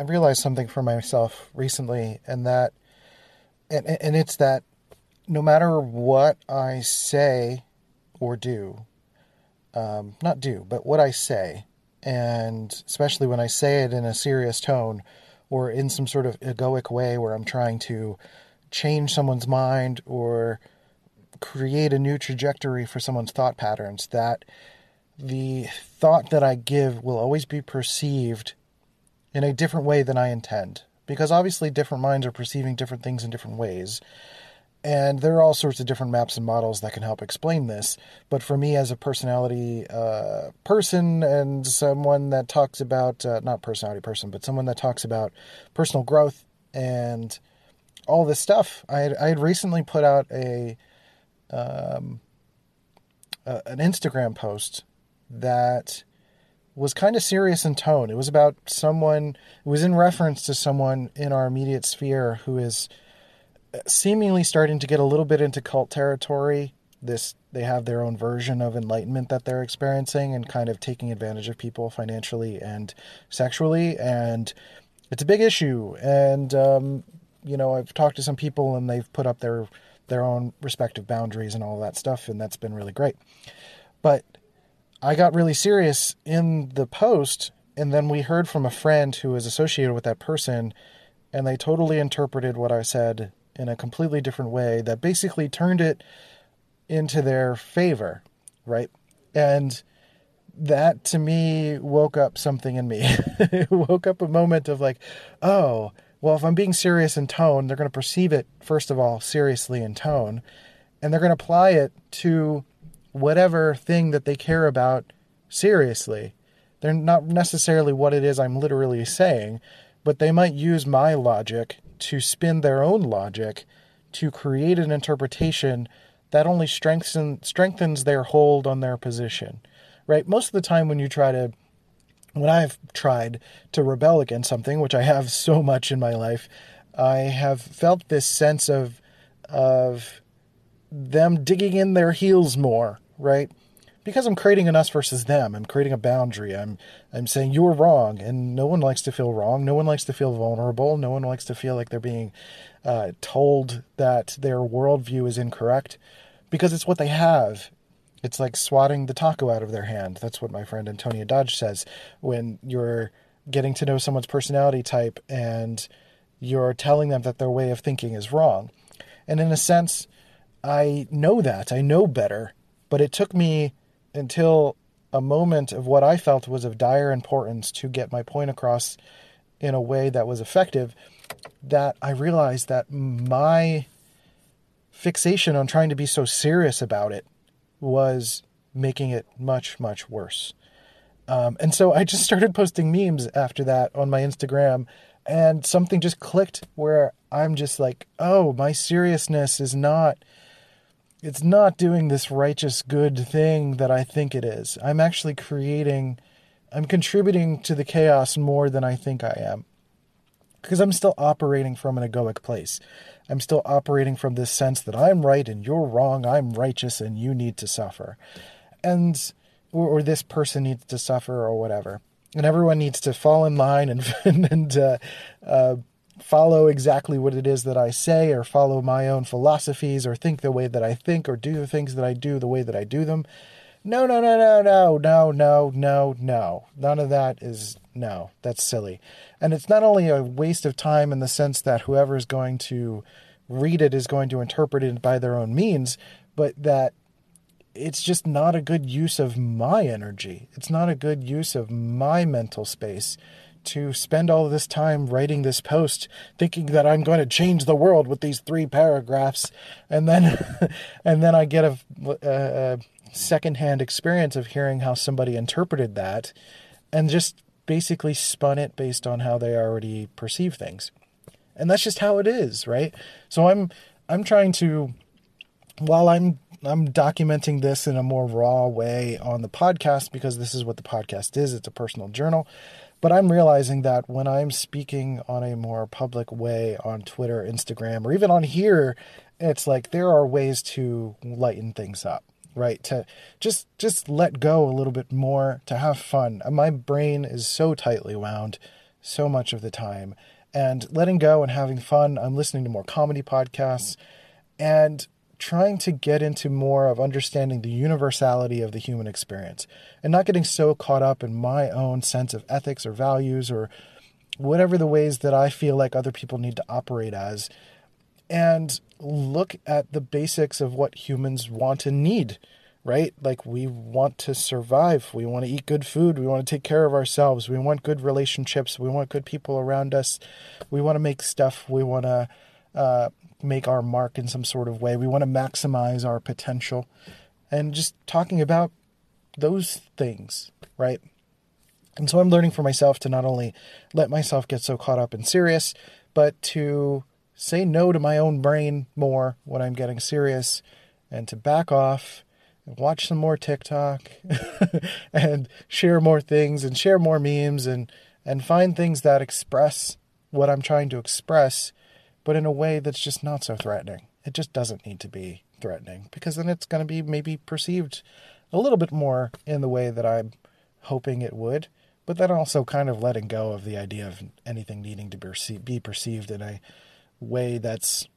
I realized something for myself recently, and that, and and it's that no matter what I say or do, um, not do, but what I say, and especially when I say it in a serious tone or in some sort of egoic way where I'm trying to change someone's mind or create a new trajectory for someone's thought patterns, that the thought that I give will always be perceived in a different way than I intend. Because obviously, different minds are perceiving different things in different ways. And there are all sorts of different maps and models that can help explain this. But for me, as a personality uh, person and someone that talks about, uh, not personality person, but someone that talks about personal growth and all this stuff, I had, I had recently put out a, um, an Instagram post that was kind of serious in tone. It was about someone, it was in reference to someone in our immediate sphere who is seemingly starting to get a little bit into cult territory. This they have their own version of enlightenment that they're experiencing and kind of taking advantage of people financially and sexually, and it's a big issue. And um, you know, I've talked to some people and they've put up their their own respective boundaries and all that stuff, and that's been really great. But I got really serious in the post, and then we heard from a friend who was associated with that person, and they totally interpreted what I said in a completely different way that basically turned it into their favor, right? And that to me woke up something in me. it woke up a moment of like, oh, well, if I'm being serious in tone, they're going to perceive it, first of all, seriously in tone, and they're going to apply it to whatever thing that they care about seriously. They're not necessarily what it is I'm literally saying, but they might use my logic to spin their own logic to create an interpretation that only strengthens strengthens their hold on their position. Right? Most of the time when you try to when I've tried to rebel against something, which I have so much in my life, I have felt this sense of of them digging in their heels more, right? Because I'm creating an us versus them. I'm creating a boundary. I'm I'm saying you're wrong, and no one likes to feel wrong. No one likes to feel vulnerable. No one likes to feel like they're being uh, told that their worldview is incorrect, because it's what they have. It's like swatting the taco out of their hand. That's what my friend Antonia Dodge says when you're getting to know someone's personality type and you're telling them that their way of thinking is wrong. And in a sense, I know that. I know better. But it took me until a moment of what I felt was of dire importance to get my point across in a way that was effective that I realized that my fixation on trying to be so serious about it was making it much, much worse. Um, and so I just started posting memes after that on my Instagram, and something just clicked where I'm just like, oh, my seriousness is not it's not doing this righteous good thing that I think it is. I'm actually creating, I'm contributing to the chaos more than I think I am. Because I'm still operating from an egoic place. I'm still operating from this sense that I'm right and you're wrong, I'm righteous and you need to suffer. And, or, or this person needs to suffer or whatever. And everyone needs to fall in line and, and uh, uh, follow exactly what it is that I say or follow my own philosophies or think the way that I think or do the things that I do the way that I do them. No, no, no, no, no, no, no, no, no. None of that is no. That's silly. And it's not only a waste of time in the sense that whoever is going to read it is going to interpret it by their own means, but that it's just not a good use of my energy. It's not a good use of my mental space to spend all this time writing this post thinking that I'm going to change the world with these three paragraphs and then and then I get a, a, a secondhand experience of hearing how somebody interpreted that and just basically spun it based on how they already perceive things. And that's just how it is, right? So I'm I'm trying to while I'm I'm documenting this in a more raw way on the podcast because this is what the podcast is. It's a personal journal. But I'm realizing that when I'm speaking on a more public way on Twitter, Instagram, or even on here, it's like there are ways to lighten things up, right? To just just let go a little bit more, to have fun. My brain is so tightly wound so much of the time. And letting go and having fun. I'm listening to more comedy podcasts and trying to get into more of understanding the universality of the human experience and not getting so caught up in my own sense of ethics or values or whatever the ways that I feel like other people need to operate as and look at the basics of what humans want and need, right? Like we want to survive, we want to eat good food, we want to take care of ourselves, we want good relationships, we want good people around us, we want to make stuff, we want to uh, make our mark in some sort of way, we want to maximize our potential, and just talking about those things, right? And so I'm learning for myself to not only let myself get so caught up in serious, but to say no to my own brain more when I'm getting serious and to back off and watch some more TikTok and share more things and share more memes and and find things that express what I'm trying to express but in a way that's just not so threatening. It just doesn't need to be threatening because then it's going to be maybe perceived a little bit more in the way that I'm hoping it would but then also kind of letting go of the idea of anything needing to be perceived in a way that's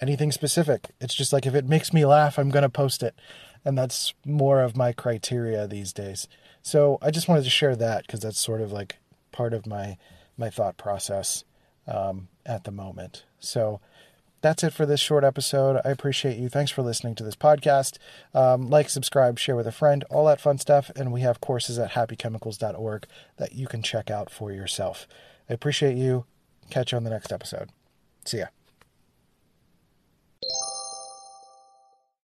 anything specific. It's just like if it makes me laugh, I'm going to post it. And that's more of my criteria these days. So I just wanted to share that because that's sort of like part of my my thought process um, at the moment. So that's it for this short episode. I appreciate you. Thanks for listening to this podcast. Um, like, subscribe, share with a friend, all that fun stuff. And we have courses at happychemicals.org that you can check out for yourself. I appreciate you. Catch you on the next episode. See ya.